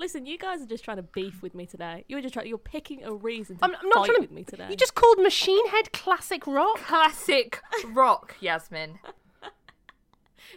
Listen, you guys are just trying to beef with me today. You're just trying. You're picking a reason to I'm, I'm not fight trying to. with me today. You just called Machine Head classic rock. Classic rock, Yasmin.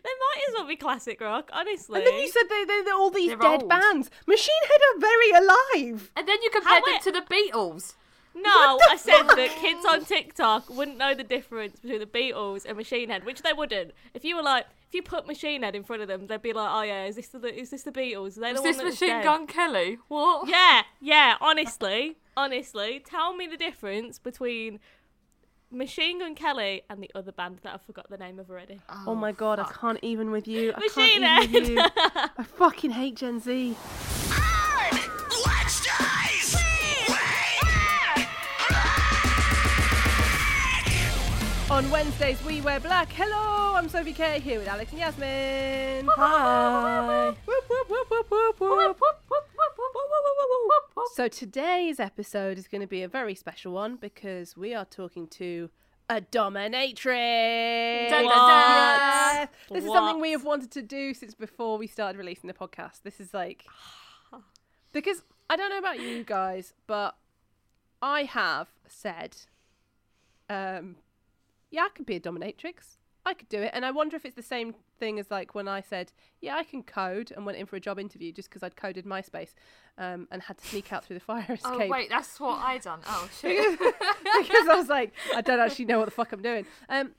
They might as well be classic rock, honestly. And then you said they, they, they're all these They're dead old. bands. Machine Head are very alive. And then you compared them wait- to the Beatles. no, I said that kids on TikTok wouldn't know the difference between the Beatles and Machine Head, which they wouldn't. If you were like, if you put Machine Head in front of them, they'd be like, oh yeah, is this the is this the Beatles? They're Is the this one Machine dead. Gun Kelly? What? Yeah, yeah. Honestly, honestly, tell me the difference between Machine Gun Kelly and the other band that I forgot the name of already. Oh, oh my god, I can't even with you. I Machine can't even with you. Head. I fucking hate Gen Z. On Wednesdays, we wear black. Hello, I'm Sophie K here with Alex and Yasmin. Hi. So today's episode is going to be a very special one because we are talking to a dominatrix. What? This is something we have wanted to do since before we started releasing the podcast. This is like because I don't know about you guys, but I have said, um, yeah, I could be a dominatrix. I could do it, and I wonder if it's the same thing as like when I said, yeah, I can code, and went in for a job interview just because I'd coded MySpace, um, and had to sneak out through the fire escape. Oh wait, that's what I done. Oh shit. because I was like, I don't actually know what the fuck I'm doing. Um,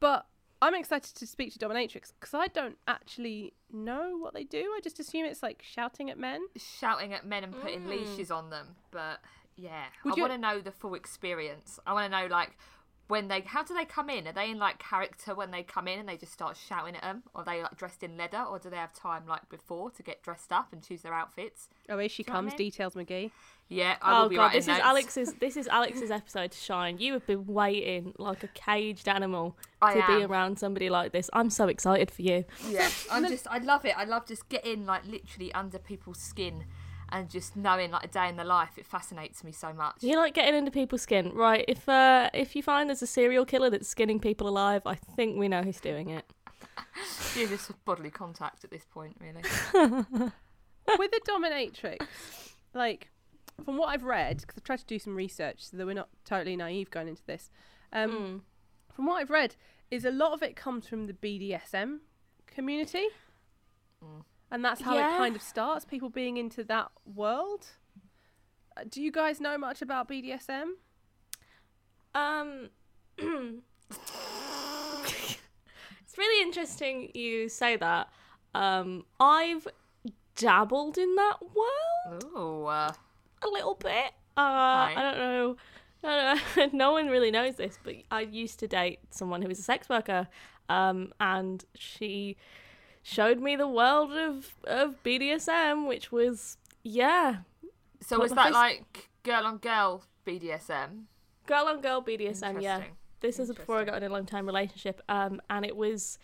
but I'm excited to speak to dominatrix because I don't actually know what they do. I just assume it's like shouting at men. Shouting at men and putting leashes on them, but yeah, Would I you- want to know the full experience. I want to know like when they how do they come in? Are they in like character when they come in and they just start shouting at them? Or are they like dressed in leather, or do they have time like before to get dressed up and choose their outfits? Oh, here she Do you know what I comes. mean? Details, McGee. Yeah, I oh, will Oh god, this is. Alex's this is Alex's episode to shine. You have been waiting like a caged animal I to be around somebody like this. I'm so excited for you. Yeah, I'm just I love it. I love just getting like literally under people's skin and just knowing like a day in the life. It fascinates me so much. You like getting into people's skin, right? If uh, if you find there's a serial killer that's skinning people alive, I think we know who's doing it. You're just bodily contact at this point, really. With a dominatrix, like from what I've read, because I've tried to do some research so that we're not totally naive going into this. Um, Mm. From what I've read, is a lot of it comes from the BDSM community. And that's how Yeah. it kind of starts, people being into that world. Uh, do you guys know much about BDSM? Um, it's really interesting you say that. Um, I've dabbled in that world Ooh, uh, a little bit. Uh, I don't know. I don't know. no one really knows this, but I used to date someone who was a sex worker, um, and she showed me the world of of BDSM, which was yeah, so What was that first- like girl on girl BDSM? girl on girl BDSM. Yeah, this is before I got in a long time relationship. Um, and it was,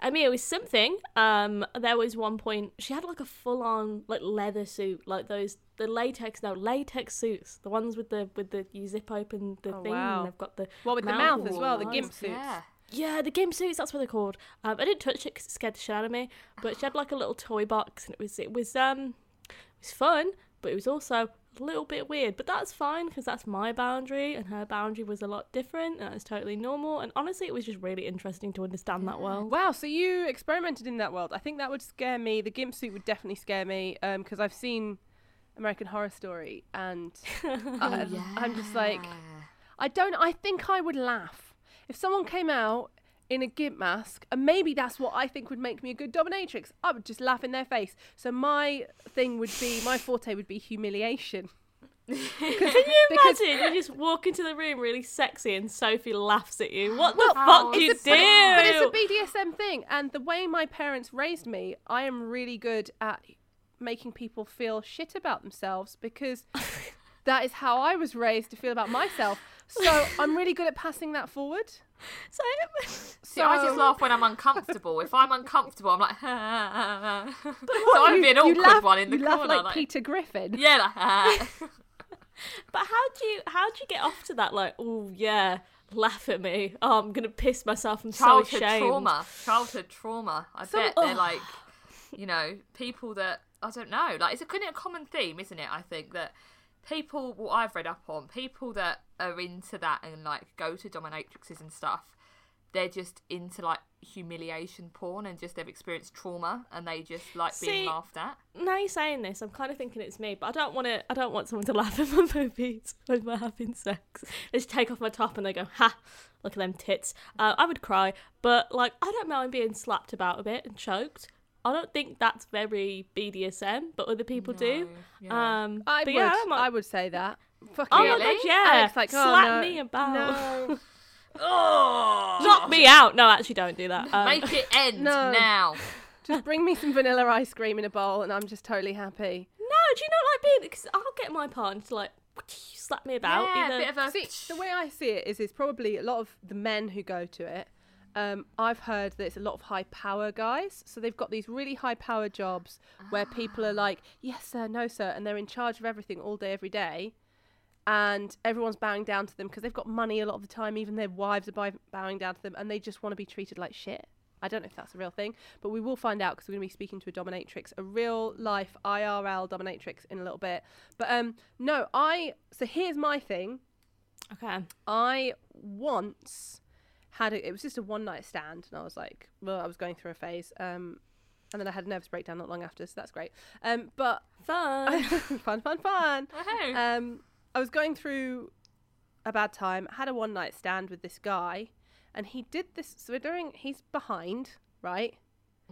I mean, it was something. Um, there was one point she had like a full on like leather suit, like those the latex no latex suits, the ones with the with the you zip open the Oh, thing. wow. And they've got the Well, with the Mouth mouth as well, the gimp suits. Yeah. Yeah the gimp suits. That's what they're called. Um, I didn't touch it because it scared the shit out of me. But she had like a little toy box, and it was it was um it was fun, but it was also a little bit weird. But that's fine because that's my boundary, and her boundary was a lot different, and that's totally normal. And honestly, it was just really interesting to understand that world. Wow, so you experimented in that world. I think that would scare me. The gimp suit would definitely scare me because I've seen American Horror Story and I, I'm just like, I don't. I think I would laugh if someone came out in a gimp mask, and maybe that's what I think would make me a good dominatrix. I would just laugh in their face. So my thing would be, my forte would be humiliation. Can you imagine? You just walk into the room really sexy, and Sophie laughs at you. What the Well, fuck you it's do? a- But it's a BDSM thing, and the way my parents raised me, I am really good at making people feel shit about themselves because that is how I was raised to feel about myself. So I'm really good at passing that forward. So, See, I just laugh when I'm uncomfortable. if I'm uncomfortable, I'm like, ha ha so What, I'd you- be an awkward laugh- one in the you corner. laugh like, like, Peter Griffin. Yeah, like, but how do you how do you get off to that? Like, oh yeah, laugh at me. Oh, I'm gonna piss myself. I'm so childhood ashamed. trauma. Childhood trauma. I So- bet they're like, you know, people that I don't know. Like, it's a kind of a common theme, isn't it? I think that people, what I've read up on, people that are into that and like go to dominatrixes and stuff, they're just into like humiliation porn and just they've experienced trauma and they just like being laughed at. Now you're saying this, I'm kind of thinking it's me, but I don't want to. I don't want someone to laugh at my movies when we're having sex. They just take off my top and they go, "Ha, look at them tits." Uh, I would cry, but like I don't mind being slapped about a bit and choked. I don't think that's very BDSM, but other people do. Yeah. Um, I but would. yeah, like, I would say that. Fucking oh hell. my god, yeah, Alex, like, oh, slap no, me about, No. Oh, knock me out. No, actually, don't do that. Um, Make it end No. now. Just bring me some vanilla ice cream in a bowl, and I'm just totally happy. no, do you not like being? Because I'll get my partner to like slap me about. yeah, either- a bit of a. See, the way I see it is, it's probably a lot of the men who go to it. Um, I've heard that it's a lot of high power guys. So they've got these really high power jobs where people are like, yes, sir, no, sir. And they're in charge of everything all day, every day. And everyone's bowing down to them because they've got money a lot of the time. Even their wives are bow- bowing down to them and they just want to be treated like shit. I don't know if that's a real thing, but we will find out because we're going to be speaking to a dominatrix, a real life IRL dominatrix in a little bit. But um, no, I. So here's my thing. okay. I once had a, it was just a one night stand, and I was like, well, I was going through a phase, um, and then I had a nervous breakdown not long after, so that's great. Um, but Fun. fun, fun, fun. Woohoo. Um, I was going through a bad time, had a one night stand with this guy, and he did this. So we're doing. He's behind, right?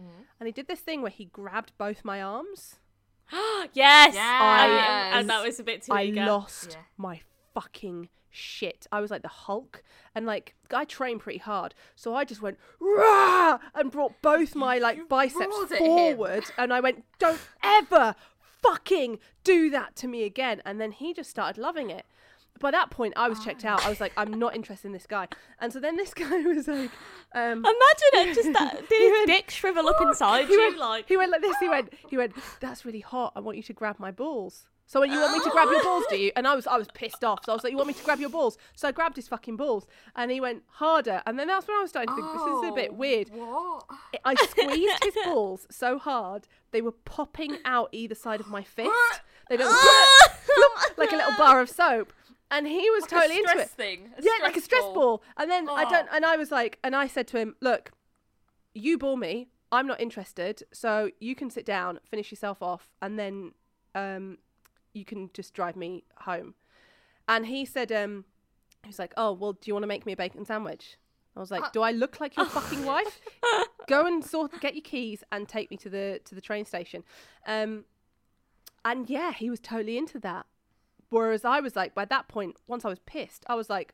Mhm. And he did this thing where he grabbed both my arms. yes. Yes. I, and that was a bit too I eager. lost Yeah. my fucking shit. I was like the Hulk, and like I trained pretty hard, so I just went rah and brought both my like biceps at him. forward, and I went, "Don't ever fucking do that to me again." And then he just started loving it. By that point, I was checked out. I was like, "I'm not interested in this guy." And so then this guy was like, um, Imagine it just that. Did his dick shrivel up inside he you? went, like, he went like this. He went, he went. That's really hot. I want you to grab my balls. So you want me to grab your balls, do you? And I was, I was pissed off. So I was like, you want me to grab your balls? So I grabbed his fucking balls, and he went harder. And then that's when I was starting to think this is a bit Oh, weird. What? I squeezed his balls so hard they were popping out either side of my fist. They went like a little bar of soap, and he was Like totally into it thing. Yeah, like a stress ball. ball. And then I don't, Oh. and I was like, and I said to him, look, you ball me. I'm not interested. So you can sit down, finish yourself off, and then um, you can just drive me home. And he said, um, he was like, oh, well, do you want to make me a bacon sandwich? I was like, Uh, do I look like your fucking wife? Go and sort, get your keys and take me to the to the train station. Um, and yeah, he was totally into that. Whereas I was like, by that point, once I was pissed, I was like,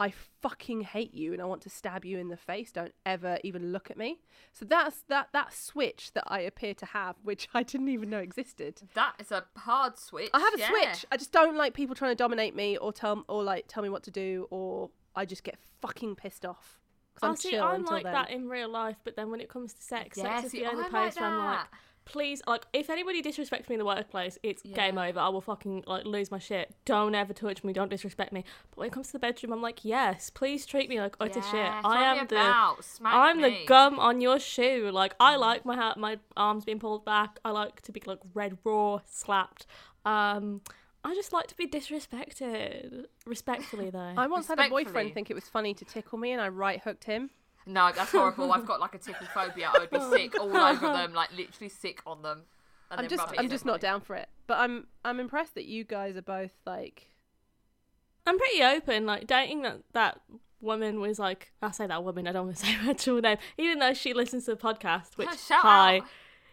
I fucking hate you and I want to stab you in the face. Don't ever even look at me. So that's that that switch that I appear to have, which I didn't even know existed. That is a hard switch. I have a yeah. switch. I just don't like people trying to dominate me or tell or like tell me what to do or I just get fucking pissed off. I oh, I'm see, I'm until like then. that in real life, but then when it comes to sex, Yeah, sex is see, the only I'm place like where I'm like, that. Please, like, if anybody disrespects me in the workplace, it's game over. I will fucking like lose my shit. Don't ever touch me. Don't disrespect me. But when it comes to the bedroom, I'm like, yes, please treat me like utter shit. I am the. smack I'm the gum on your shoe. Like I like my ha- my arms being pulled back. I like to be like red raw, slapped. Um, I just like to be disrespected, respectfully though. I once had a boyfriend think it was funny to tickle me and I right hooked him. No, that's horrible. I've got like a tickle phobia. I would be sick all over them, like literally sick on them. And I'm just I'm just not down for it. But I'm I'm impressed that you guys are both like I'm pretty open. Like dating that that woman was like I say that woman. I don't want to say her actual name, even though she listens to the podcast. Which Shout hi, out.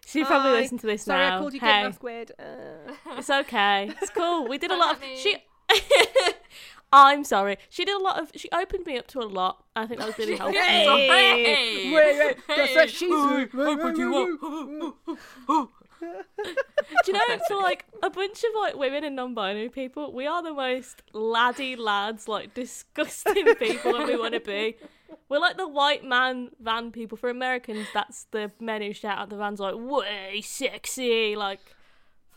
she probably Hi. listened to this sorry now. I called you hey, Kate Squid. Uh, it's okay. It's cool. We did a lot of let she. I'm sorry. She did a lot of. She opened me up to a lot. I think that was really helpful. Hey! Wait, wait, that's what she's- Hey, wait, I wait, you up. Do you know, for like a bunch of like women and non-binary people, we are the most laddie lads, like disgusting people that we want to be. We're like the white man van people. For Americans, that's the men who shout out the vans like "way sexy," like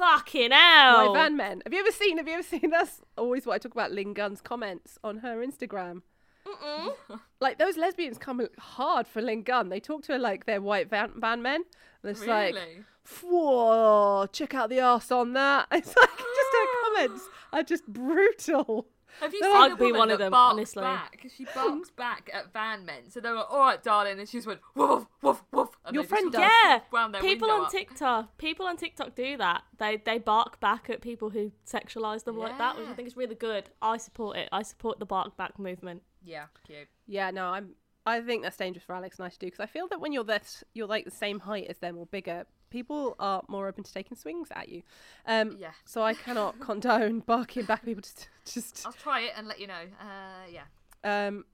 fucking hell. My van men. Have you ever seen? Have you ever seen? That's always what I talk about. Lynn Gunn's comments on her Instagram. Like those lesbians come hard for Ling Gun. They talk to her like they're white van, van men. And it's like, Really? whoa, check out the arse on that. It's like just her comments are just brutal. Have you No, seen I'd be one of them, honestly. Back? She barks back at van men. So they were like, all right, darling. And she just went, woof, woof, woof. And Your they just friend does. Yeah, people window on up. TikTok, people on TikTok do that. They they bark back at people who sexualize them like that, which I think is really good. I support it. I support the bark back movement. Yeah, cute. Yeah, no, I'm. I think that's dangerous for Alex and I to do because I feel that when you're this, you're like the same height as them or bigger. People are more open to taking swings at you. Um, Yeah. So I cannot condone barking back at people. Just, just. I'll try it and let you know. Uh, yeah. Um,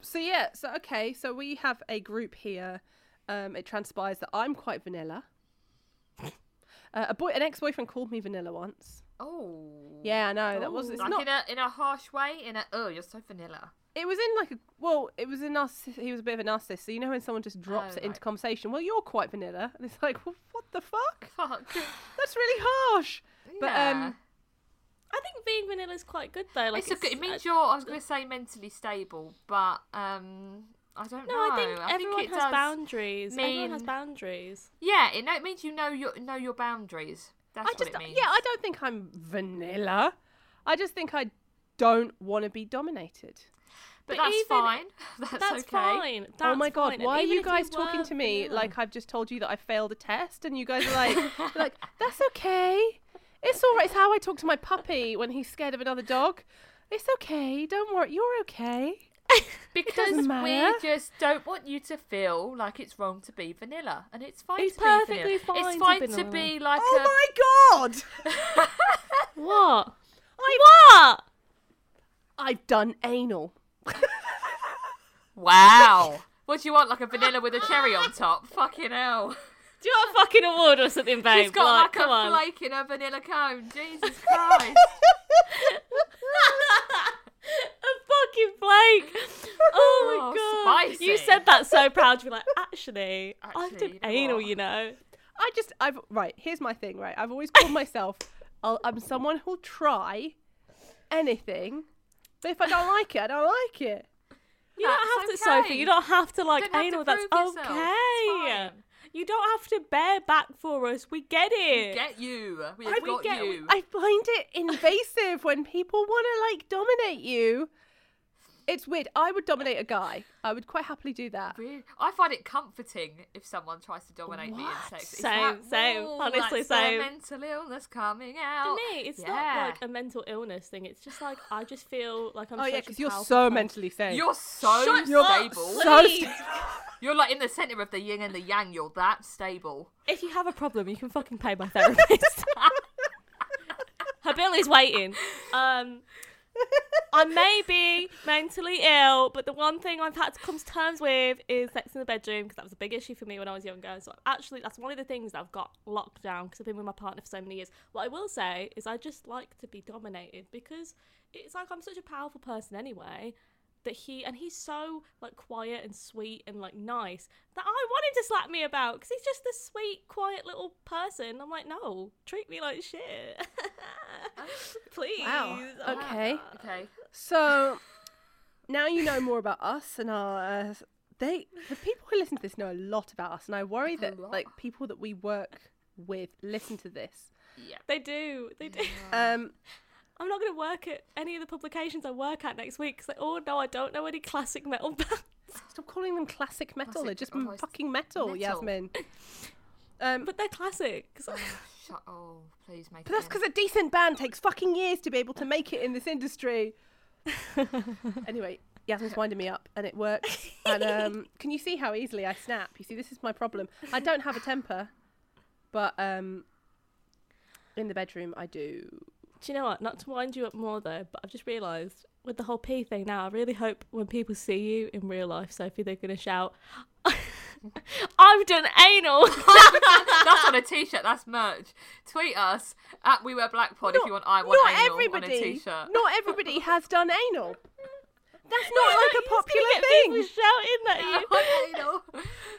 so yeah. So okay. So we have a group here. Um, it transpires that I'm quite vanilla. Uh, a boy, an ex-boyfriend called me vanilla once. Oh. Yeah, I know that was. It's Like not. in a in a harsh way, in a oh, you're so vanilla. It was in like a well, it was a narciss- he was a bit of a narcissist. So you know when someone just drops Oh, it into conversation. Well, you're quite vanilla, and it's like, well, what the fuck? Fuck. That's really harsh. But um, I think being vanilla is quite good though. Like it's a good, it uh, means you're. I was going to say mentally stable, but um, I don't No, know. I think everyone it has does boundaries. Everyone has boundaries. Yeah, it, it means you know your know your boundaries. That's I what just it means. yeah, I don't think I'm vanilla. I just think I don't want to be dominated. But, But that's even- fine. That's, That's okay. fine. oh my god, fine. And why are you guys talking were to me like I've just told you that I failed a test, and you guys are like, like that's okay. It's all right. It's how I talk to my puppy when he's scared of another dog. It's okay. Don't worry. You're okay. Because we just don't want you to feel like it's wrong to be vanilla, and it's fine. It's to be vanilla. perfectly fine It's to fine be to be like Oh a. my god! What? I, What? I've done anal. Wow. What do you want? Like a vanilla with a cherry on top? Fucking hell. Do you want a fucking award or something, babe? She's got like, like, come a on. flake in her vanilla cone. Jesus Christ. a fucking flake. Oh my Oh, god. You said that so proud. You were like, actually, I've Actually, done you know anal, what? you know. I just, I've right. Here's my thing. Right, I've always called myself. I'll, I'm someone who'll try anything, but if I don't like it, I don't like it. You don't have That's to, Sophie. You don't have to like Don't have to anal. That's prove yourself. It's okay. You don't have to bear back for us. We get it. We get you. We I, have got get- you. I find it invasive when people want to like dominate you. It's weird. I would dominate a guy. I would quite happily do that. Really? I find it comforting if someone tries to dominate me in sex. It's Same, like, same. "Whoa, Honestly, that's same. A mental illness coming out. For me, it's not like a mental illness thing. It's just like I just feel like I'm. Oh yeah, such a because you're so person. mentally safe. You're so Shut stable. up, so please. sta- You're like in the center of the yin and the yang. You're that stable. If you have a problem, you can fucking pay my therapist. Her bill is waiting. Um, I may be mentally ill, but the one thing I've had to come to terms with is sex in the bedroom because that was a big issue for me when I was younger. So actually, that's one of the things that I've got locked down because I've been with my partner for so many years. What I will say is I just like to be dominated because it's like I'm such a powerful person anyway that he and he's so like quiet and sweet and like nice that I wanted to slap me about because he's just this sweet, quiet little person. I'm like, no, treat me like shit, please. Wow. Okay. Okay. So now you know more about us and our. Uh, they the people who listen to this know a lot about us, and I worry that like people that we work with listen to this. Yeah. They do, they do. Um, I'm not going to work at any of the publications I work at next week because they all know I don't know any classic metal bands. stop calling them classic metal. Classic- They're just oh, fucking metal, metal. Yasmin. Um, but, But they're classic. 'cause I- Shut. Oh, please make. that's it because a decent band takes fucking years to be able to make it in this industry. anyway, Yasmin's winding me up, and it works. and um, can you see how easily I snap? You see, this is my problem. I don't have a temper, but um, in the bedroom I do. Do you know what? Not to wind you up more though, but I've just realised with the whole P thing now, I really hope when people see you in real life, Sophie, they're going to shout, I've done anal! that's on a t-shirt. That's merch. Tweet us at We Wear Black Pod if you want. I want not anal everybody. on a t-shirt. Not everybody has done anal. That's not like a popular get people thing. shouting at you. anal.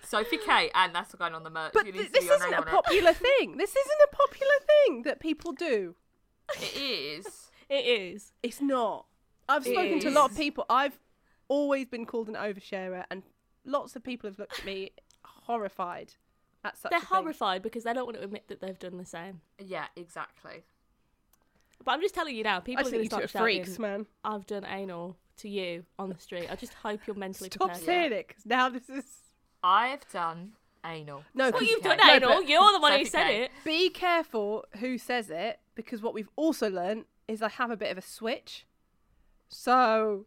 Sophie K, and that's going on the merch. But th- this isn't a popular thing. This isn't a popular thing that people do. It. It is. It is. It's not. I've It spoken to a lot of is. people. I've always been called an oversharer, and lots of people have looked at me horrified at such They're a thing. horrified because they don't want to admit that they've done the same. Yeah, exactly. But I'm just telling you now, I people are just going think to you two start are shouting, freaks, man. I've done anal to you on the street. I just hope you're mentally Stop prepared. saying it, 'cause now this is. I've done anal. No, So Well, you've done No, anal. but- You're the one who said it. Be careful who says it because what we've also learned is I have a bit of a switch. So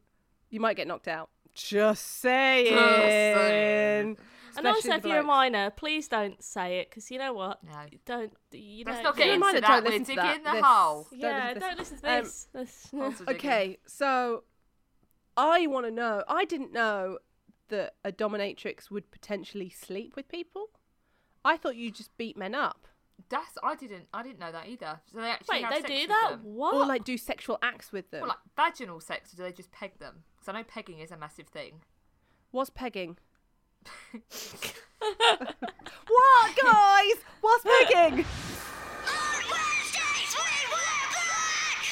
you might get knocked out. Just saying. saying. And also, if you're a minor, please don't say it because you know what? No. Don't you know? Let's not If you're get into minor, that. don't We're listen to digging that. the This- hole. Don't yeah, listen to don't this. listen to Um, this. This- Also digging. Okay, so I want to know. I didn't know that a dominatrix would potentially sleep with people. I thought you just beat men up That's I didn't I didn't know that either. So they actually Wait, have they sex do with that? them? What? or like do sexual acts with them. Well, like vaginal sex, or do they just peg them? Because I know pegging is a massive thing. What's pegging? what, guys? What's pegging?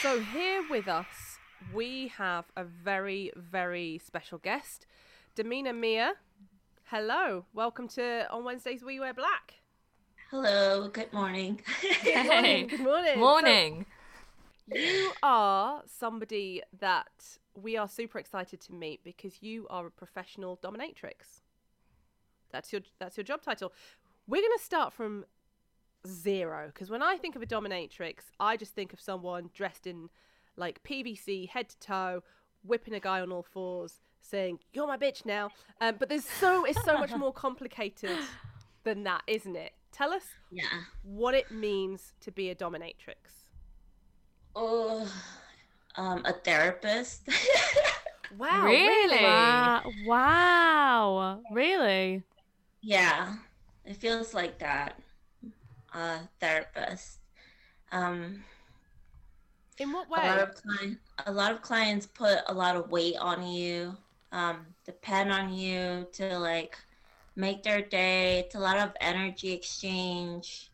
So here with us, we have a very, very special guest, Domina Mia. Hello, welcome to On Wednesdays We Wear Black. Hello, good morning. Hey. Good morning. So Morning. you are somebody that we are super excited to meet because you are a professional dominatrix. That's your that's your job title. We're going to start from zero because when I think of a dominatrix, I just think of someone dressed in like PVC head to toe, whipping a guy on all fours, saying "You're my bitch now." Um, but there's so it's so much more complicated than that, isn't it? Tell us yeah. what it means to be a dominatrix. Oh, um, a therapist. Wow, Really? wow. wow. Really? yeah, it feels like that. A therapist. Um, In what a lot way? of client, a lot of clients put a lot of weight on you. Um, depend on you to like make their day. It's a lot of energy exchange.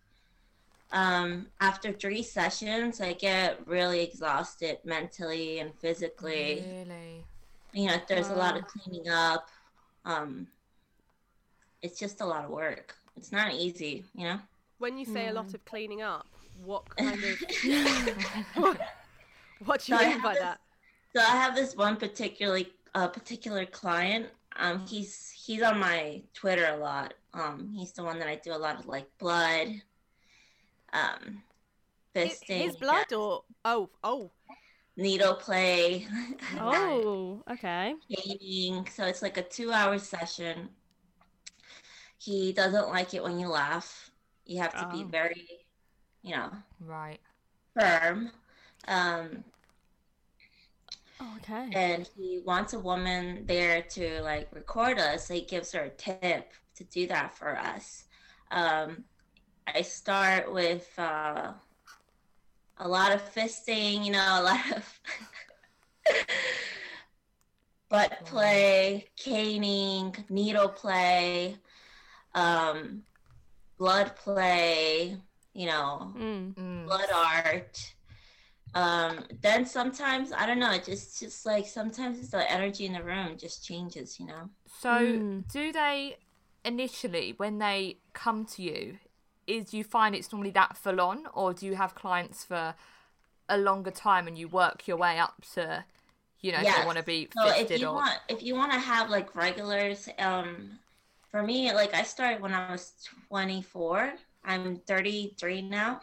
Um, after three sessions, I get really exhausted mentally and physically. Really? you know there's a lot of cleaning up um it's just a lot of work it's not easy you know When you say a Hmm. lot of cleaning up, what kind of what do you So mean by this- that? so i have this one particularly uh, particular client um he's he's on my twitter a lot um he's the one that i do a lot of like blood um His, fisting his blood or oh oh needle play Oh, okay. dating. So it's like a two hour session. He doesn't like it when you laugh. You have to be Oh. very, you know, Right. firm. Um, okay. and he wants a woman there to like record us. So he gives her a tip to do that for us. Um, I start with uh, a lot of fisting, you know, a lot of butt play, caning, needle play, um, blood play, you know, Mm. Mm. blood art. Um, then sometimes I don't know, it just just like sometimes the energy in the room just changes, you know. So, Mm. do they initially, when they come to you, is you find it's normally that full on, or do you have clients for a longer time and you work your way up to, you know, if they want to be So if you or want if you want to have like regulars, um, for me, like I started when I was 24. I'm 33 now.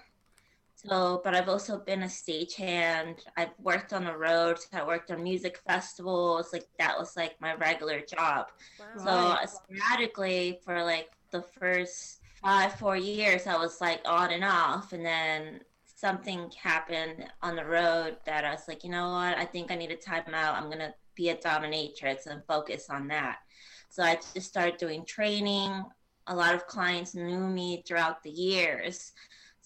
So, but I've also been a stagehand. I've worked on the road. I worked on music festivals. Like that was like my regular job. So Right. sporadically for like the first five, four years, I was like on and off. And then something happened on the road that I was like, you know what? I think I need a timeout. I'm going to be a dominatrix and focus on that. So I just started doing training. A lot of clients knew me throughout the years.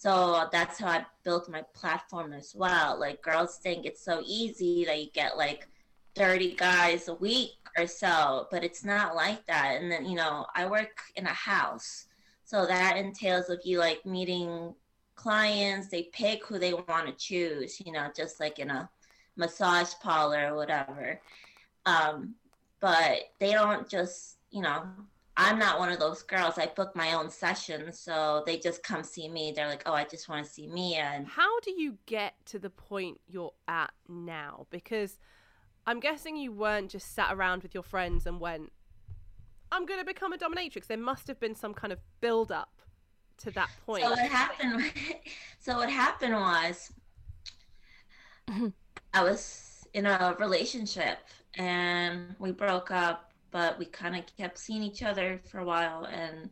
So that's how I built my platform as well. Like girls think it's so easy that you get like 30 guys a week or so, but it's not like that. And then, you know, I work in a house. So that entails of you like meeting clients, they pick who they want to choose, you know, just like in a massage parlor or whatever. Um, but they don't just, you know, I'm not one of those girls. I book my own sessions, so they just come see me. They're like, "Oh, I just want to see Mia." And how do you get to the point you're at now? Because I'm guessing you weren't just sat around with your friends and went, "I'm going to become a dominatrix." There must have been some kind of build up to that point. So what happened? so what happened was, I was in a relationship and we broke up but we kind of kept seeing each other for a while and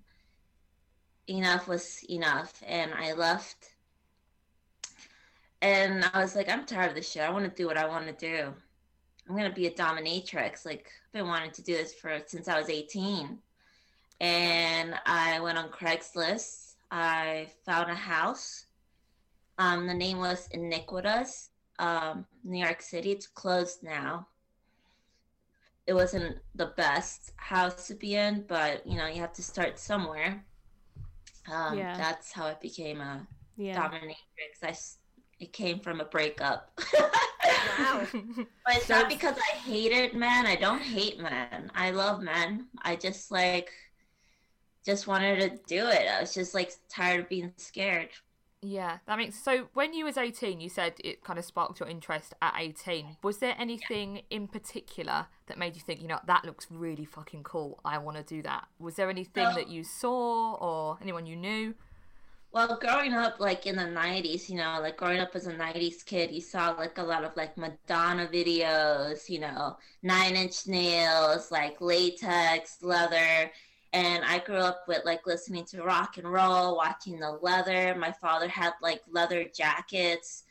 enough was enough and i left. And i was like i'm tired of this shit. I want to do what i want to do. I'm going to be a dominatrix. Like i've been wanting to do this for since i was 18 and i went on craigslist. I found a house. Um, the name was iniquitas. Um, new york city. It's closed now it wasn't the best house to be in, but you know, you have to start somewhere. Um, yeah. That's how it became a yeah. dominatrix. I, it came from a breakup. wow. but it's not because I hated men. I don't hate men. I love men. I just like, just wanted to do it. I was just like tired of being scared. Yeah, that makes so. When you was eighteen, you said it kind of sparked your interest at eighteen. Was there anything in particular that made you think, you know, that looks really fucking cool. I want to do that. Was there anything that you saw or anyone you knew? Well, growing up like in the '90s, you know, like growing up as a '90s kid, you saw like a lot of like Madonna videos, you know, Nine Inch Nails, like latex, leather and I grew up with like listening to rock and roll, watching the leather. My father had like leather jackets,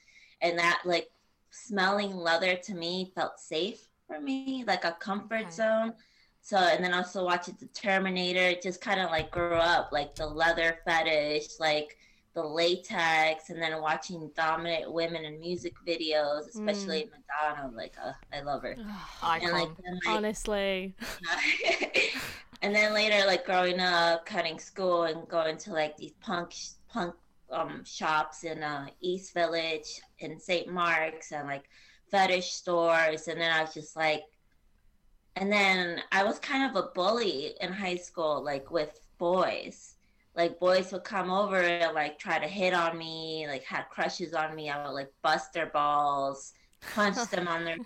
and that like smelling leather to me felt safe for me, like a comfort okay. zone. So, and then also watching the Terminator, just kind of like grew up like the leather fetish, like the latex, and then watching dominant women in music videos, especially mm. Madonna. Like, uh, I love her. and, like, then, like, Honestly. and then later, like growing up, cutting school, and going to like these punk punk um shops in uh, East Village in St. Mark's, and like fetish stores, and then I was just like, and then I was kind of a bully in high school, like with boys. Like boys would come over and like try to hit on me, like had crushes on me. I would like bust their balls, punch them on their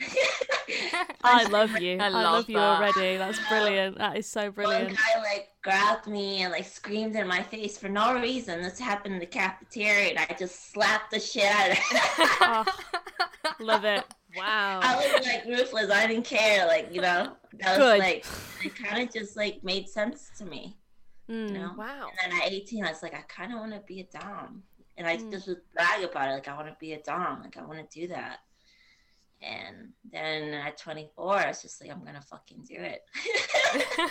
I love you. I, I love, you already. That's brilliant. That is so brilliant. One guy like grabbed me and like screamed in my face for no reason. This happened in the cafeteria, and I just slapped the shit out of him. oh, love it. Wow. I was like ruthless. I didn't care. Like you know, that was Good. like it kind of just like made sense to me. Mm, you know? Wow. And then at 18, I was like, I kind of want to be a dom, and I mm. just would brag about it. Like I want to be a dom. Like I want to do that. And then at 24, I was just like, I'm gonna fucking do it.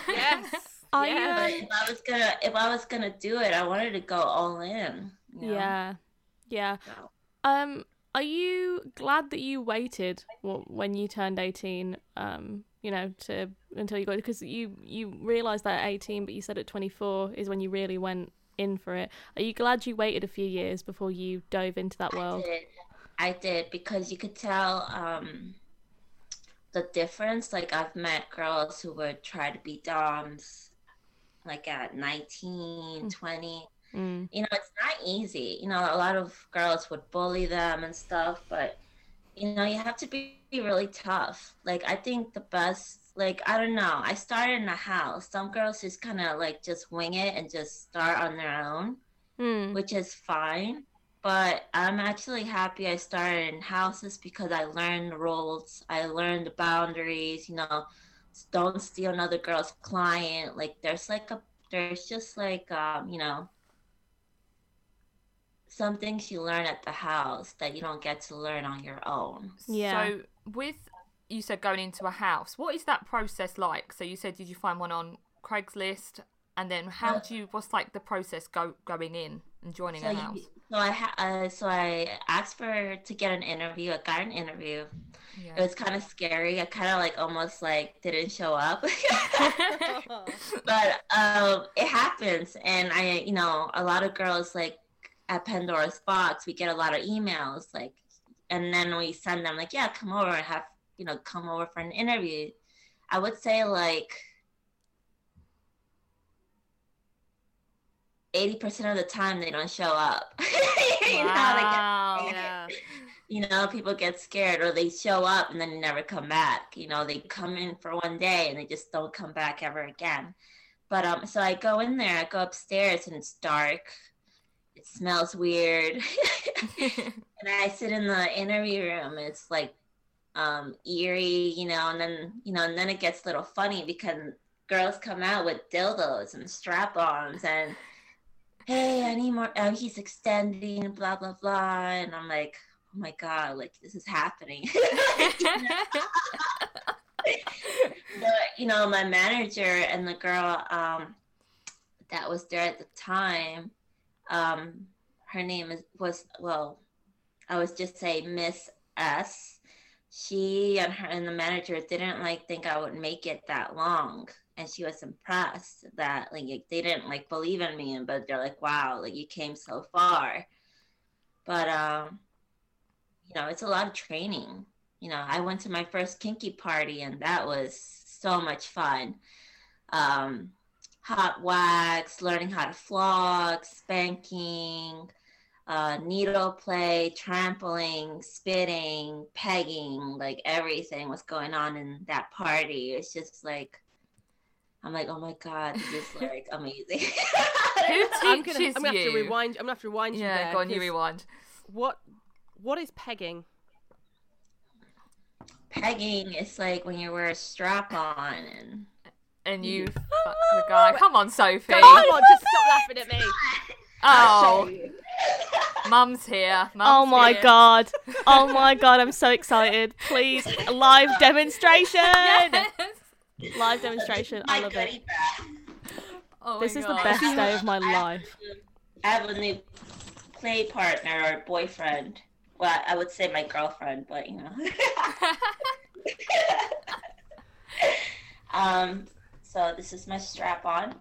yes. Are yeah. You... If I was gonna, if I was gonna do it, I wanted to go all in. You know? Yeah. Yeah. So. Um. Are you glad that you waited when you turned 18? Um. You know, to until you got because you you realized that at 18, but you said at 24 is when you really went in for it. Are you glad you waited a few years before you dove into that world? I did. I did because you could tell um, the difference. Like I've met girls who would try to be doms, like at 19, mm. 20. Mm. You know, it's not easy. You know, a lot of girls would bully them and stuff, but you know, you have to be really tough. Like I think the best like I don't know. I started in a house. Some girls just kind of like just wing it and just start on their own, mm. which is fine but I'm actually happy I started in houses because I learned the rules, I learned the boundaries, you know, don't steal another girl's client. Like there's like a there's just like um, you know, some things you learn at the house that you don't get to learn on your own. Yeah. So with you said going into a house, what is that process like? So you said did you find one on Craigslist and then how do you what's like the process go going in and joining so a house? You, so I ha- uh, so I asked for to get an interview. I got an interview. Yeah. It was kind of scary. I kind of like almost like didn't show up, but um, it happens. And I, you know, a lot of girls like at Pandora's Box, we get a lot of emails like, and then we send them like, yeah, come over and have you know come over for an interview. I would say like 80% of the time they don't show up. you, Wow. know, get, Yeah. you know, people get scared or they show up and then they never come back. You know, they come in for one day and they just don't come back ever again. But um, so I go in there, I go upstairs and it's dark. It smells weird. and I sit in the interview room. It's like um eerie, you know, and then you know, and then it gets a little funny because girls come out with dildos and strap-ons and hey, I need more. Oh, he's extending, blah blah blah, and I'm like, oh my god, like this is happening. but you know, my manager and the girl um that was there at the time, um, her name is was well, I was just say Miss S. She and her and the manager didn't like think I would make it that long, and she was impressed that like they didn't like believe in me, and but they're like, wow, like you came so far. But um, you know, it's a lot of training. You know, I went to my first kinky party, and that was so much fun. Um, hot wax, learning how to flog, spanking, uh, needle play, trampling, spitting, pegging, like everything was going on in that party. It's just like, I'm like, oh my god, this is like amazing. Who I'm gonna, teaches I'm gonna have to you? rewind. I'm gonna have to rewind you Yeah, there. go on, you 'cause rewind. What what is pegging? Pegging is like when you wear a strap on and And you fuck the guy. Come on, Sophie. Come on, just stop laughing at me. Oh, you. mum's here. Mum's Oh my here. god. Oh my god, I'm so excited. Please, live demonstration. Yes. Live demonstration. I love it. Oh This is the best day of my life. I have a new play partner or boyfriend. Well, I would say my girlfriend, but you know. um, so this is my strap on.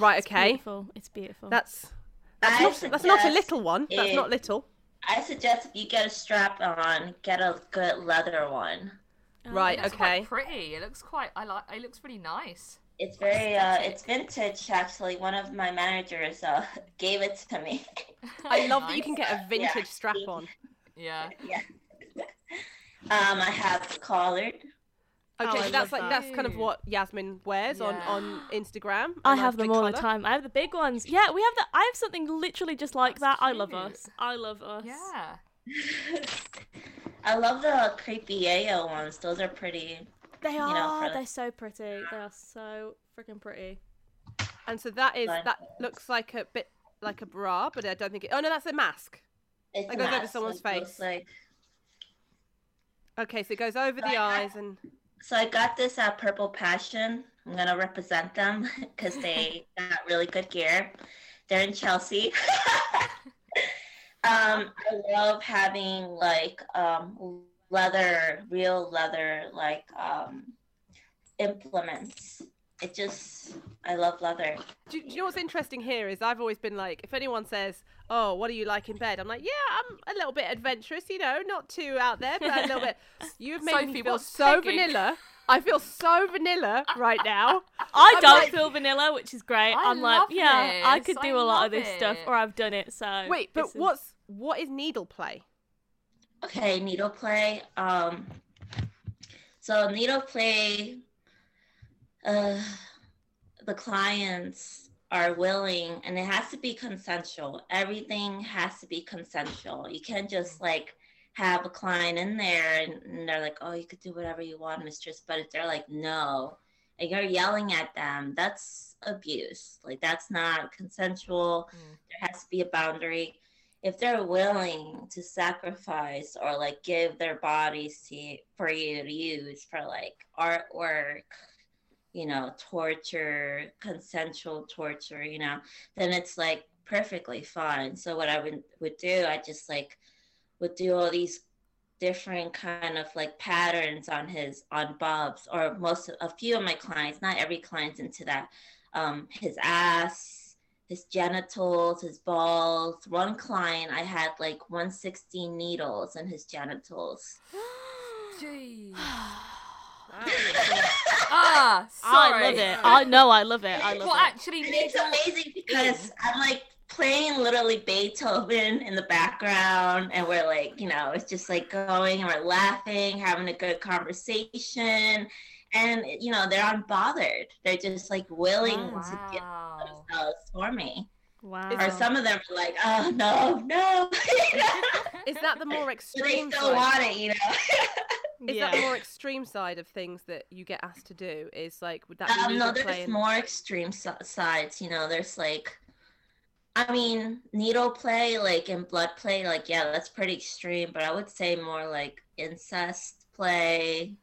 Right, It's okay. beautiful. It's beautiful. That's that's I not that's not a little one. That's it- not little. I suggest if you get a strap on, get a good leather one. Oh, Right, It looks okay. quite pretty. It looks quite. I like. It looks pretty nice. It's very, uh, it's vintage actually. One of my managers uh, gave it to me. I love that you can get a vintage Yeah. strap on. Yeah. yeah. Um, I have collared. Okay, Oh, so that's like that. that's kind of what Yasmin wears on Yeah. on Instagram. I have nice them big all the time. I have the big ones. Yeah, we have the. I have something literally just like That's that. I love us. I love us. Yeah. I love the Creepyyeha ones. Those are pretty. They You are. know, the- They're so pretty. They are so freaking pretty. And so that is that looks like a bit like a bra, but I don't think it. Oh no, that's a mask. It's That goes over mask, someone's it looks face. Like... Okay, so it goes over the eyes and So I got this at Purple Passion. I'm gonna represent them because they got really good gear. They're in Chelsea. um, I love having like um, leather, real leather, like um, implements. It just, I love leather. Do, do you know what's interesting here is I've always been like, if anyone says, "Oh, what do you like in bed?" I'm like, "Yeah, I'm a little bit adventurous, you know, not too out there, but a little bit." You've made me feel so pegging? vanilla. I feel so vanilla right now. I I'm don't like- feel vanilla, which is great. I am like, love yeah, I could do a lot of love this stuff, or I've done it. So Wait, but is- what's what is needle play? Okay, needle play. Um, so needle play. Uh, the clients are willing, and it has to be consensual. Everything has to be consensual. You can't just like have a client in there and, and they're like, "Oh, you could do whatever you want, mistress," but if they're like, "No," and you're yelling at them, that's abuse. Like that's not consensual. Mm. There has to be a boundary if they're willing to sacrifice or like give their bodies to for you to use for like artwork you know torture consensual torture you know then it's like perfectly fine. So what i would would do i just like would do all these different kind of like patterns on his on bob's or most a few of my clients not every client's into that um his ass his genitals, his balls. One client, I had like 116 needles in his genitals. Gee. ah, sorry. I love it. I know I love it. I love Well, it. actually, It's amazing because I'm like playing literally Beethoven in the background, and we're like, you know, it's just like going and we're laughing, having a good conversation, and you know, they're unbothered. They're just like willing to get Wow. themselves for me. Wow. Or some of them are like, oh no, no, Is that the more but they extreme still side? want it, you know. Is yeah. that the more extreme side of things that you get asked to do? Is like would that be Um, no, needle play there's and- more extreme si- sides. You know, there's like, I mean, needle play, like and blood play, like yeah, that's pretty extreme. But I would say more like incest play.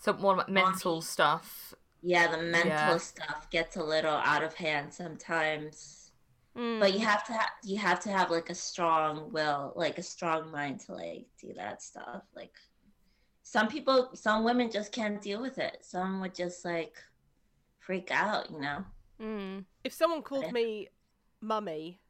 Some more mental stuff. Yeah, the mental Yeah. stuff gets a little out of hand sometimes. Mm. But you have to have you have to have like a strong will, like a strong mind to like do that stuff. Like some people, some women just can't deal with it. Some would just like freak out, you know. Mm. If someone called Yeah. me mummy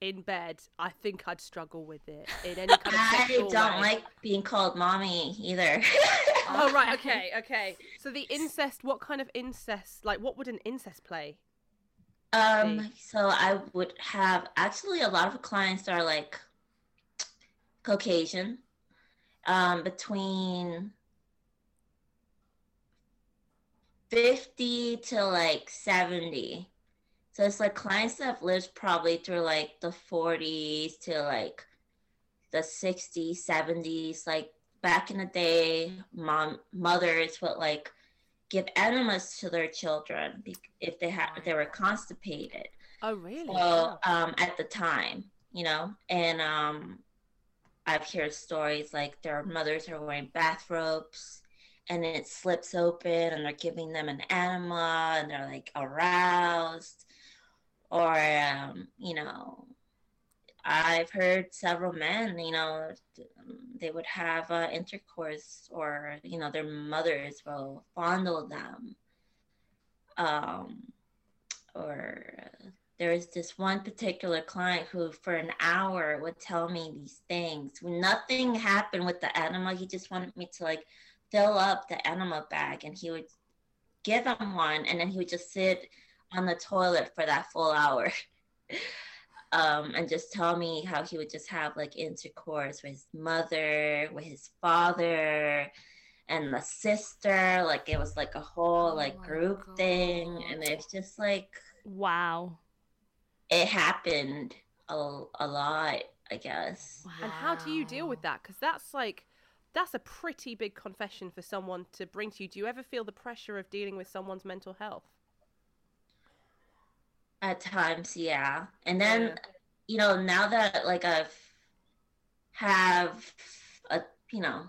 in bed, I think I'd struggle with it in any kind of I don't way. like being called mommy either. Oh right, okay, okay. So the incest, what kind of incest? Like, what would an incest play? um, so I would have actually a lot of clients are like Caucasian, um, between fifty to like seventy. So it's like clients that have lived probably through like the forties to like the 60s, 70s, like back in the day, mom mothers would like give enemas to their children if they had if they were constipated. Oh really? So um, at the time, you know, and um, I've heard stories like their mothers are wearing bathrobes and it slips open and they're giving them an enema and they're like aroused or um, you know i've heard several men you know they would have uh, intercourse or you know their mothers will fondle them. Um, or there's this one particular client who for an hour would tell me these things. Nothing happened with the enema he just wanted me to like fill up the enema bag and he would give him one and then he would just sit on the toilet for that full hour um, and just tell me how he would just have like intercourse with his mother with his father and the sister like it was like a whole Oh like my group thing and it's just like Wow. it happened a, a lot i guess And how do you deal with that? Because that's like, that's a pretty big confession for someone to bring to you. Do you ever feel the pressure of dealing with someone's mental health? At times, yeah. And then, Yeah. you know, now that like I've have a, you know,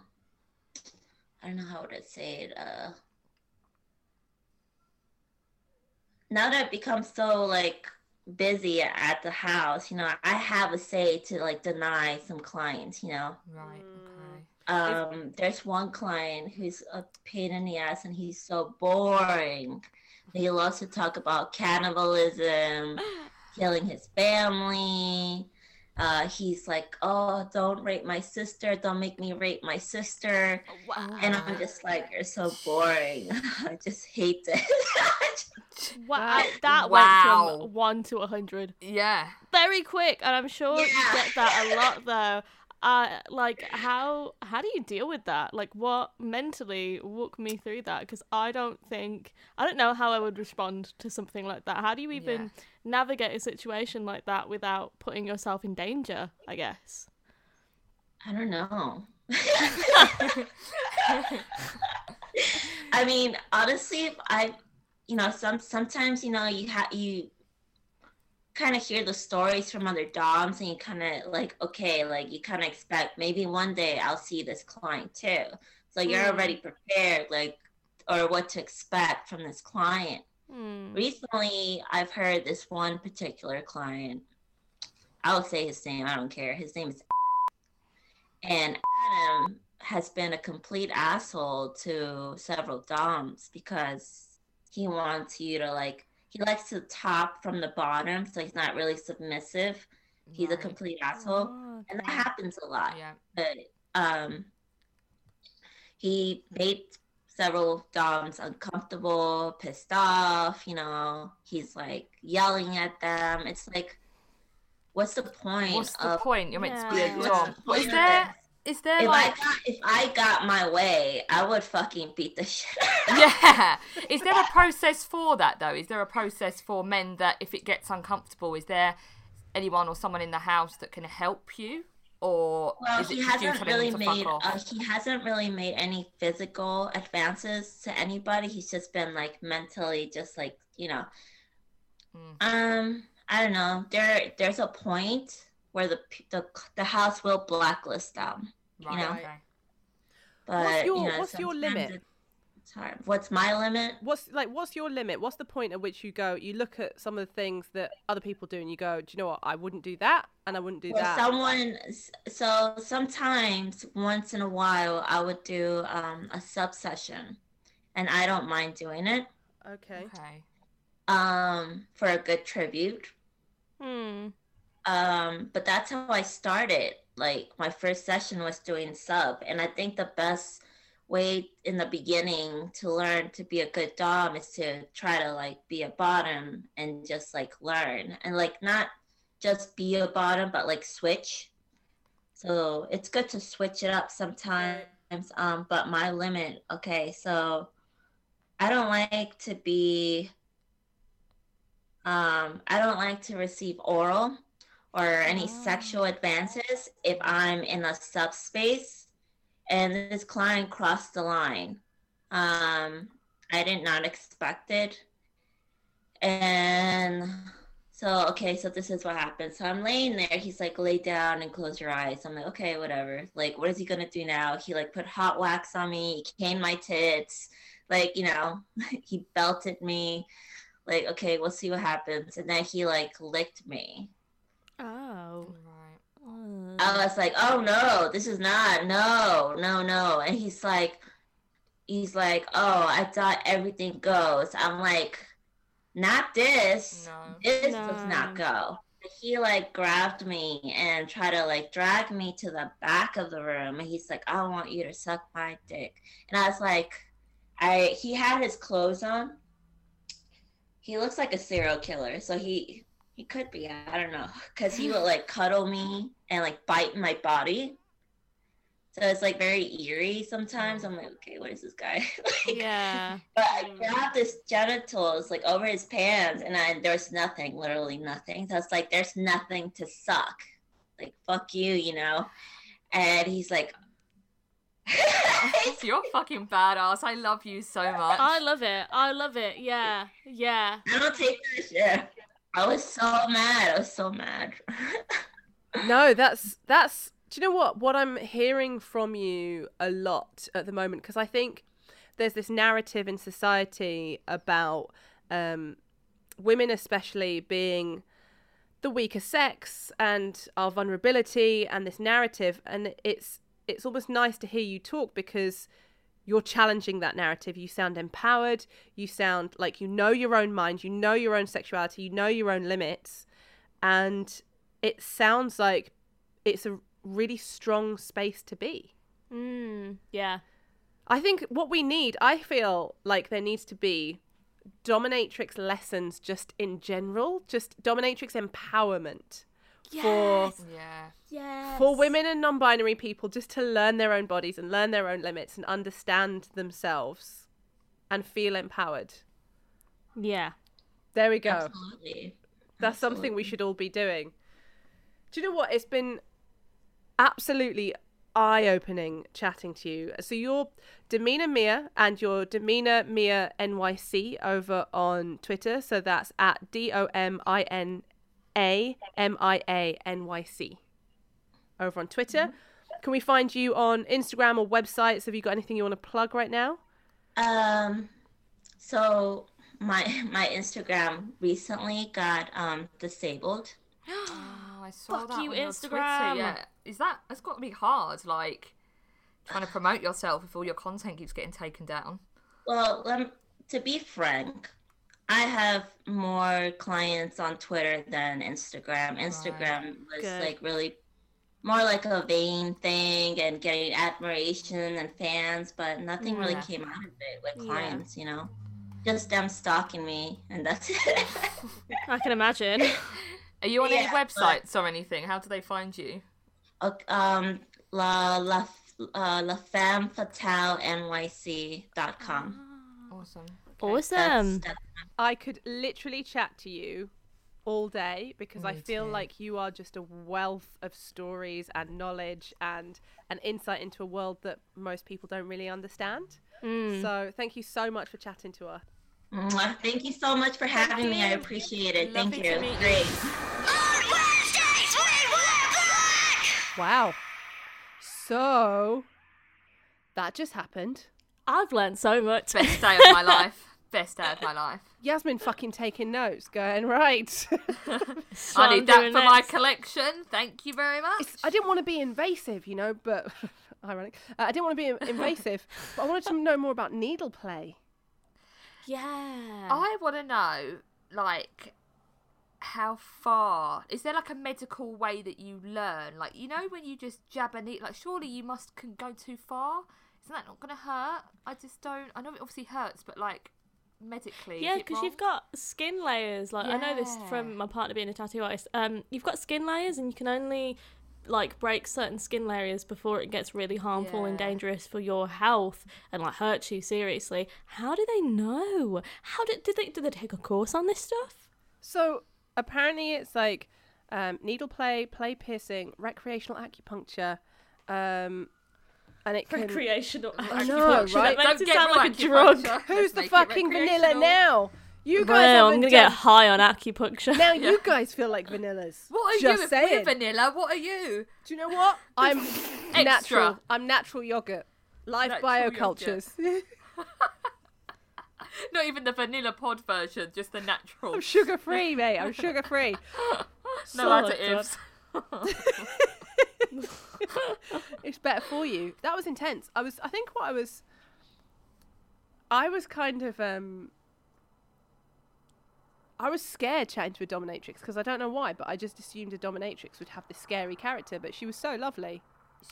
I don't know how to say it. Uh, now that I've become so like busy at the house, you know, I have a say to like deny some clients, you know. Right. Okay. Um, there's one client who's a pain in the ass and he's so boring. He loves to talk about cannibalism, killing his family. Uh, he's like, oh, don't rape my sister. Don't make me rape my sister. And I'm just like, you're so boring. I just hate this. Wow. Wow. That Wow. went from one to a hundred Yeah. very quick, and I'm sure you get that a lot though. Uh, like how how do you deal with that? Like what mentally walk me through that? Because I don't think I don't know how I would respond to something like that. How do you even Yeah. navigate a situation like that without putting yourself in danger? I guess. I don't know. I mean, honestly, I, you know, some sometimes you know you have you kind of hear the stories from other doms, and you kind of like, okay, like you kind of expect maybe one day I'll see this client too, so you're Mm. already prepared, like, or what to expect from this client. Hmm. Recently, I've heard this one particular client. I'll say his name. I don't care. His name is and Adam has been a complete asshole to several doms because he wants you to like he likes to top from the bottom, so he's not really submissive. He's a complete asshole, Oh, and that happens a lot Yeah. but um he made several doms uncomfortable, pissed off. You know, he's like yelling at them. It's like, what's the point? What's the of, point? You're meant to be Yeah. a What's dom. the But point is of there this? Is there If like I got if I got my way, I would fucking beat the shit. out yeah. Is there a process for that though? Is there a process for men that if it gets uncomfortable, is there anyone or someone in the house that can help you, or Well, is it he hasn't really them to fuck made uh, he hasn't really made any physical advances to anybody. He's just been like mentally, just like you know. Mm. Um, I don't know. There, there's a point where the the the house will blacklist them, right. know. Okay. but your- you know, what's your limit? it- It's hard. What's my limit? What's like what's your limit? What's the point at which you go you look at some of the things that other people do and you go, Do you know what, I wouldn't do that and I wouldn't do Well, that. someone. So sometimes, once in a while, I would do um, a sub session, and I don't mind doing it. Okay. Okay. Um, for a good tribute. Hmm. Um, but that's how I started. Like my first session was doing sub, and I think the best way in the beginning to learn to be a good dom is to try to like be a bottom and just like learn and like not just be a bottom but like switch. So it's good to switch it up sometimes. Um, but my limit, okay, so I don't like to be um, I don't like to receive oral or any sexual advances if I'm in a subspace and this client crossed the line. Um, I did not expect it. And so, okay, so this is what happened. So I'm laying there. He's like, lay down and close your eyes. I'm like, okay, whatever. Like, what is he gonna do now? He like put hot wax on me. He caned my tits. Like, you know, he belted me. Like, okay, we'll see what happens. And then he like licked me. Oh. Right. I was like, oh no, this is not, no, no, no. And he's like, he's like, oh, I thought everything goes. I'm like, not this. No. This does not go. He like grabbed me and tried to like drag me to the back of the room. And he's like, I want you to suck my dick. And I was like, I, he had his clothes on. He looks like a serial killer. So he, he could be, I don't know, because he would like cuddle me and like bite my body. So it's like very eerie sometimes. I'm like, okay, what is this guy? like, Yeah. But I mm. grabbed his genitals like over his pants, and I, there's nothing, literally nothing. So it's like there's nothing to suck. Like fuck you, you know. And he's like, oh, You're fucking badass. I love you so much. I love it. I love it. Yeah. Yeah. I don't take that shit. I was so mad. I was so mad. No, that's that's. Do you know what? What I'm hearing from you a lot at the moment, because I think there's this narrative in society about um, women, especially being the weaker sex and our vulnerability, and this narrative, and it's it's almost nice to hear you talk because you're challenging that narrative. You sound empowered. You sound like you know your own mind. You know your own sexuality. You know your own limits, and it sounds like it's a really strong space to be. Mm. Yeah. I think what we need, I feel like there needs to be dominatrix lessons just in general, just dominatrix empowerment for yeah. Yes. for women and non-binary people just to learn their own bodies and learn their own limits and understand themselves and feel empowered. Yeah. There we go. Absolutely. That's something we should all be doing. Do you know what? It's been absolutely eye opening chatting to you. So you're Domina Mia and you're Domina Mia NYC over on Twitter. So that's at D O M I N A M I A N Y C over on Twitter. Can we find you on Instagram or websites? Have you got anything you want to plug right now? Um, so my my Instagram recently got um disabled. Oh, I saw Fuck that you, on. Instagram. Yeah, is that? That's got to be hard. Like trying to promote yourself if all your content keeps getting taken down. Well, um, to be frank, I have more clients on Twitter than Instagram. Instagram was Good. like really more like a vain thing and getting admiration and fans, but nothing really came out of it with Yeah. clients, you know. Just them stalking me, and that's it. I can imagine. Are you on any Yeah, but- websites or anything? How do they find you? Ok, um, la la uh, la femme fatale Awesome. Awesome. That's, I could literally chat to you all day because I feel too. like you are just a wealth of stories and knowledge and an insight into a world that most people don't really understand. Mm. So thank you so much for chatting to us. Mwah. Thank you so much for having me. I appreciate it. Lovely Thank you. meet you. Great. Wow. So that just happened. I've learned so much. Best day of my life. Best day of my life. Yasmin fucking taking notes, going right. So I I'm need that doing for my collection. Thank you very much. It's- I didn't want to be invasive, you know, but ironic. Uh, I didn't want to be invasive, but I wanted to know more about needle play. Yeah. I want to know, like, how far is there like a medical way that you learn? Like, you know, when you just jab a needle, like, surely you must can go too far. Isn't that not going to hurt? I just don't. I know it obviously hurts, but like medically, Yeah, because you've got skin layers. Like I know this from my partner being a tattoo artist. Um, you've got skin layers, and you can only like break certain skin layers before it gets really harmful and dangerous for your health and like hurts you seriously. How do they know? How did did they did they take a course on this stuff? So apparently, it's like um, needle play, play piercing, recreational acupuncture, um, and it can. Recreational. I know, right? That makes Don't it get sound like a drug. Who's the fucking vanilla now? You guys Well, I'm gonna get high on acupuncture. Now Yeah. you guys feel like vanillas. What are Just you? If saying. we're vanilla, what are you? Do you know what? I'm natural. I'm natural yogurt. Life Natural biocultures. Not even the vanilla pod version, just the natural. I'm sugar free, mate. I'm sugar free. no Solid additives. it's better for you. That was intense. I was. I think what I was. I was kind of um. I was scared chatting to a dominatrix because I don't know why, but I just assumed a dominatrix would have this scary character. But she was so lovely.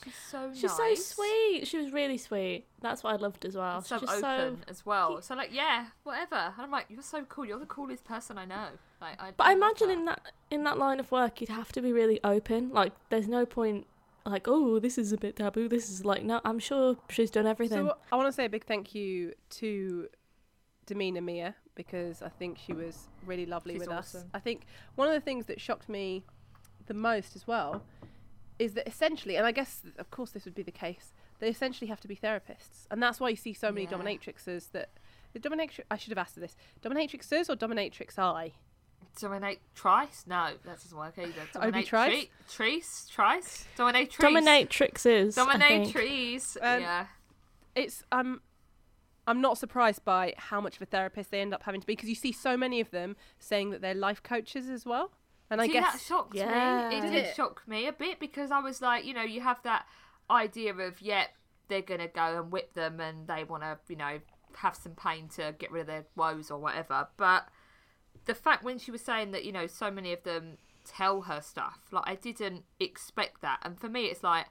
She's so She's nice. so sweet. She was really sweet. That's what I loved as well. so She's open so. as well. So like, yeah, whatever. And I'm like, you're so cool. You're the coolest person I know. Like, I. But I imagine that. in that in that line of work, you'd have to be really open. Like, there's no point like, oh, this is a bit taboo. This is like, no, I'm sure she's done everything. So I want to say a big thank you to Domina Mia because I think she was really lovely She's with us. I think one of the things that shocked me the most as well is that essentially, and I guess of course this would be the case, they essentially have to be therapists, and that's why you see so many Yeah. dominatrixes that. The dominatrix. I should have asked her this. Dominatrixes or dominatrix I? Dominate Trice? No, that doesn't work either. Obi Dominate Trice? Tre- Trice? Trice? Dominate Trice. Dominatrixes. I Dominate think. trees. Um, yeah. It's um. I'm not surprised by how much of a therapist they end up having to be because you see so many of them saying that they're life coaches as well. And I See, guess that shocked Yeah. me. It Did did it? shock me a bit because I was like, you know, you have that idea of, yep, they're gonna go and whip them and they want to, you know, have some pain to get rid of their woes or whatever. But the fact when she was saying that, you know, so many of them tell her stuff, like I didn't expect that. And for me, it's like,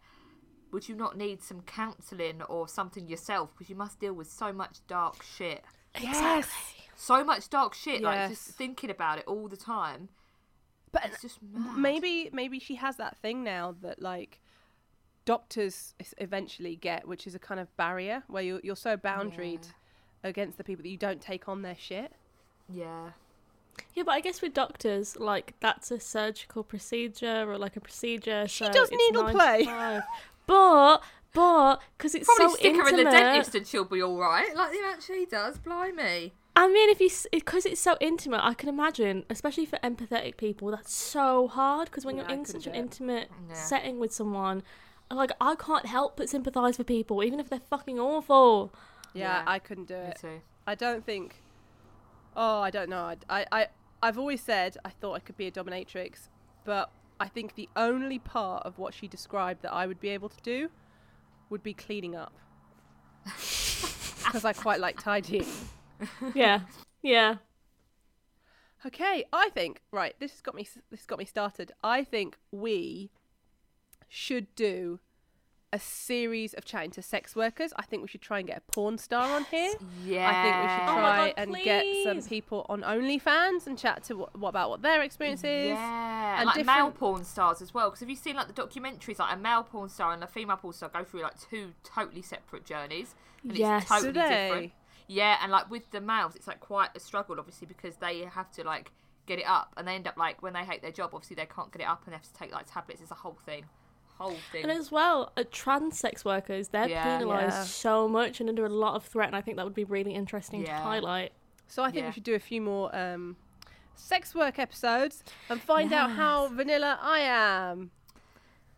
would you not need some counselling or something yourself because you must deal with so much dark shit. yes, So much dark shit, like just thinking about it all the time. but It's just mad. maybe maybe she has that thing now that like doctors eventually get, which is a kind of barrier where you're you're so boundaried against the people that you don't take on their shit. Yeah. Yeah, but I guess with doctors, like that's a surgical procedure or like a procedure. She so does it's needle play. But but because it's Probably so stick her in intimate. the dentist and she'll be all right. Like the actually does. Blimey. I mean, if you because it's so intimate, I can imagine, especially for empathetic people, that's so hard. Because when Yeah, you're in such an intimate Yeah. setting with someone, like I can't help but sympathise for people, even if they're fucking awful. Yeah, Yeah. I couldn't do Me it. too. I don't think. Oh, I don't know. I, I, I've always said I thought I could be a dominatrix, but I think the only part of what she described that I would be able to do would be cleaning up. Because I quite like tidying. yeah, yeah. Okay, I think right. This has got me. This has got me started. I think we should do a series of chatting to sex workers. I think we should try and get a porn star on here. Yeah. I think we should Oh try God, and get some people on OnlyFans and chat to what, what about what their experience is. Yeah, and like male different- porn stars as well. Because have you seen like the documentaries, like a male porn star and a female porn star go through like two totally separate journeys, and Yes. it's totally they? different. Yeah, and like with the males, it's like quite a struggle, obviously, because they have to like get it up, and they end up like when they hate their job, obviously they can't get it up, and they have to take like tablets. It's a whole thing, whole thing. And as well, uh, trans sex workers, they're Yeah. penalised Yeah. so much and under a lot of threat, and I think that would be really interesting to highlight. So I think Yeah. we should do a few more um, sex work episodes and find out how vanilla I am.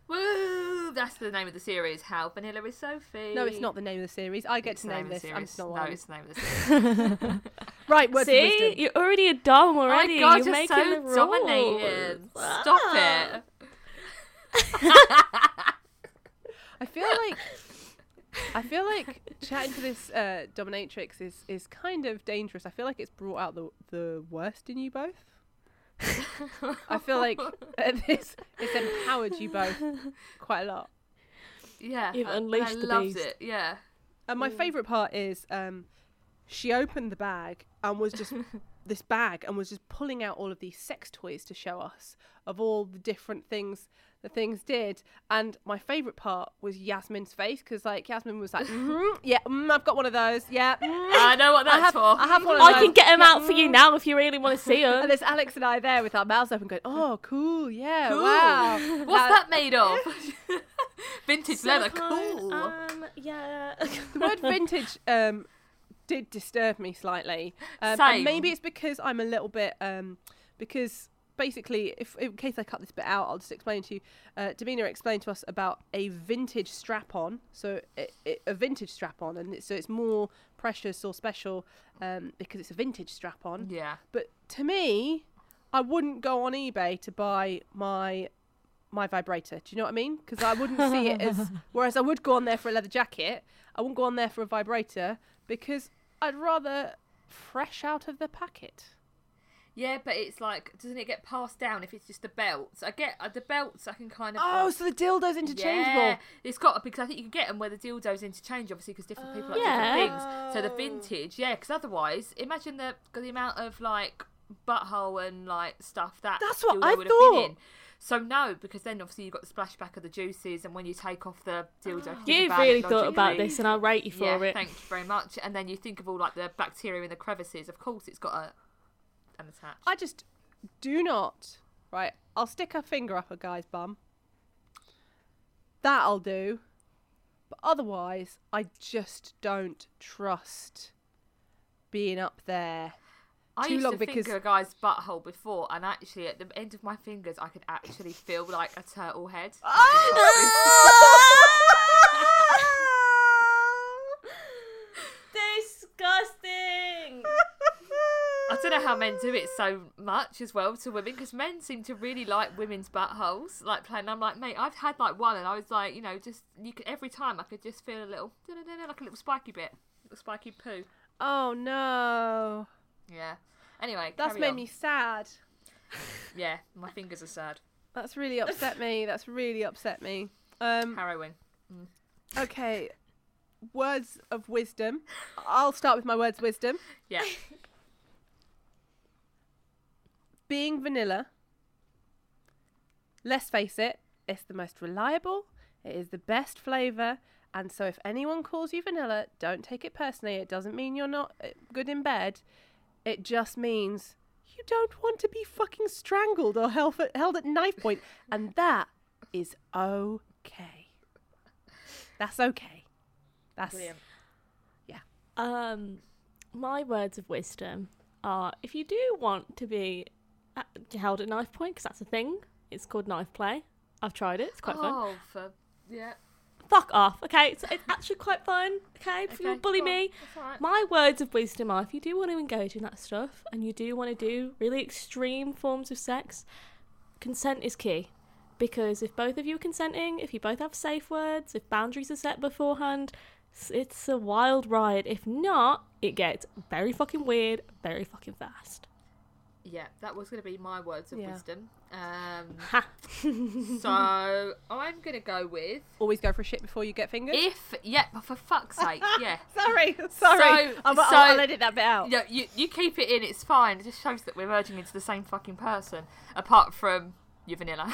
Woo! That's the name of the series. How Vanilla is Sophie. No, it's not the name of the series. I get It's to the name the this. I'm series. just not No, it's the name of the series. Right, words See, wisdom. you're already a dom already. oh my god, you're you're making so the rules. dominated. Stop Ah. it. I feel like I feel like chatting to this uh, dominatrix is is kind of dangerous. I feel like it's brought out the the worst in you both. I feel like uh, this it's empowered you both quite a lot. Yeah, You've I- unleashed I the loved beast. it. Yeah. And my favourite part is um, she opened the bag and was just this bag and was just pulling out all of these sex toys to show us of all the different things the things did. And my favourite part was Yasmin's face because like Yasmin was like, mm yeah, mm, I've got one of those. Yeah, mm, I know what I that's have, for. I have one of I those. can get them Yeah, out for you mm." now if you really want to see them. And them. there's Alex and I there with our mouths open, going, "Oh, cool, yeah, Cool. wow." What's Now- that made of? Vintage leather. Cool. Um, yeah. the word vintage um, did disturb me slightly. Um, Same. And maybe it's because I'm a little bit um, because basically, if in case I cut this bit out, I'll just explain to you. Uh, Davina explained to us about a vintage strap-on. So it, it, a vintage strap-on, and it, so it's more precious or special um, because it's a vintage strap-on. yeah. But to me, I wouldn't go on eBay to buy my my vibrator. Do you know what I mean? Because I wouldn't see it as. Whereas I would go on there for a leather jacket, I wouldn't go on there for a vibrator because I'd rather fresh out of the packet. Yeah, but it's like, doesn't it get passed down if it's just the belts? I get uh, the belts. I can kind of. Oh, so the dildo's interchangeable. Yeah, it's got because I think you can get them where the dildos interchange, obviously, because different people like Yeah. different things. So the vintage, yeah, because otherwise, imagine the the amount of like butthole and like stuff that That's what dildo I would have been thought. in. So no, because then obviously you've got the splashback of the juices, and when you take off the dildo, you think You've really thought about this, and I'll rate you for yeah, it. thank you very much. And then you think of all like the bacteria in the crevices. Of course, it's got a an attach. I just do not. Right, I'll stick a finger up a guy's bum. That'll do. But otherwise, I just don't trust being up there. I too used long to because- finger a guy's butthole before, and actually at the end of my fingers, I could actually feel like a turtle head. Ah! Disgusting. I don't know how men do it so much as well to women, because men seem to really like women's buttholes. Like playing, I'm like, mate, I've had like one, and I was like, you know, just you could every time I could just feel a little, like a little spiky bit, little spiky poo. Oh no. Yeah. Anyway, That's made on. me sad. Yeah, my fingers are sad. That's really upset me. That's really upset me. Um Harrowing. okay. Words of wisdom. I'll start with my words of wisdom. Yeah. Being vanilla. Let's face it, it's the most reliable. It is the best flavor. And so if anyone calls you vanilla, don't take it personally. It doesn't mean you're not uh, good in bed. It just means you don't want to be fucking strangled or held at, held at knife point. And that is okay. That's okay. That's Brilliant. Um, my words of wisdom are: if you do want to be Uh, held at knife point, because that's a thing, it's called knife play. I've tried it; it's quite fun. Oh, for yeah. Fuck off. Okay, it's, it's actually quite fun. Okay, if you Okay, to bully me, alright. my words of wisdom are: if you do want to engage in that stuff and you do want to do really extreme forms of sex, consent is key. Because if both of you are consenting, if you both have safe words, if boundaries are set beforehand, it's a wild ride. If not, it gets very fucking weird, very fucking fast. Yeah, that was going to be my words of Yeah. wisdom. Um, so I'm going to go with Always go for a shit before you get fingered. if. Yeah, for fuck's sake. Yeah. sorry, sorry. So- I'll, I'll, so- I'll edit that bit out. Yeah, you, you keep it in, it's fine. It just shows that we're merging into the same fucking person, apart from you vanilla. um,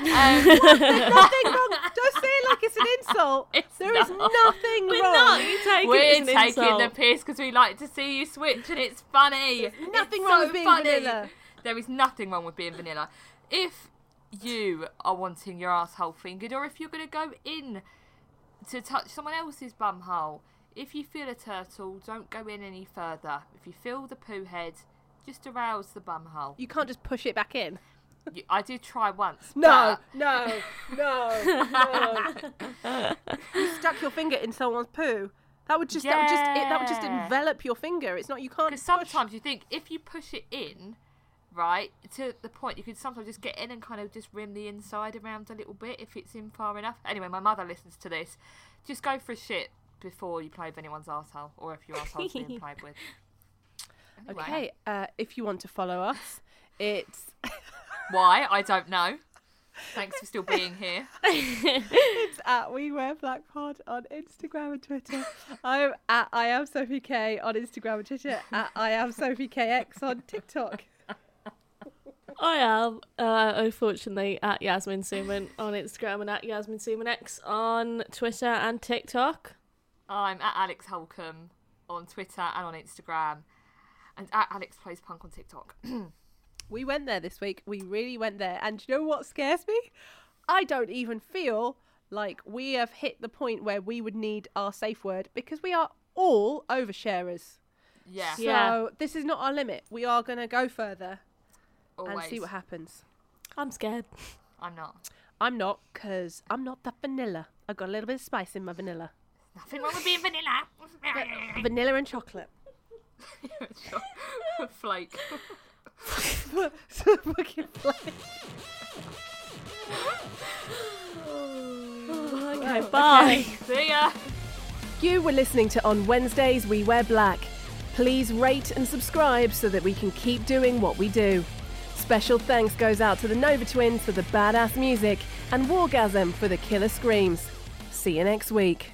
Nothing wrong. Don't say it like it's an insult. It's There is not. nothing We're wrong. not. Take we're it as an taking insult. the piss because we like to see you switch and it's funny. nothing It's wrong so with being funny. vanilla. There is nothing wrong with being vanilla. If you are wanting your asshole fingered, or if you're going to go in to touch someone else's bum hole, if you feel a turtle, don't go in any further. If you feel the poo head, just arouse the bum hole. You can't just push it back in. You- I did try once. No, but no, no, no. you stuck your finger in someone's poo. That would just that would just it, that would just envelop your finger. It's not you can't. Because sometimes you think if you push it in, right, to the point, you could sometimes just get in and kind of just rim the inside around a little bit if it's in far enough. Anyway, my mother listens to this. Just go for a shit before you play with anyone's asshole, or if your asshole's being played with. Anyway, Okay, uh, if you want to follow us, it's Why? I don't know. Thanks for still being here. it's at We Wear Black Pod on Instagram and Twitter. I'm at I am Sophie K on Instagram and Twitter. At I am Sophie KX on TikTok. I am, uh, unfortunately, at Yasmin Suman on Instagram and at Yasmin Suman X on Twitter and TikTok. I'm at Alex Holcomb on Twitter and on Instagram, and at Alex Plays Punk on TikTok. We went there this week. We really went there. And you know what scares me? I don't even feel like we have hit the point where we would need our safe word because we are all oversharers. yeah, So Yeah. this is not our limit. We are going to go further always. and see what happens. I'm scared. I'm not. I'm not because I'm not that vanilla. I got a little bit of spice in my vanilla. Nothing wrong with being vanilla. vanilla and chocolate. Flake. Fucking flake. Okay, bye. See ya. You were listening to On Wednesdays We Wear Black. Please rate and subscribe so that we can keep doing what we do. Special thanks goes out to the Nova Twins for the badass music and Wargasm for the killer screams. See you next week.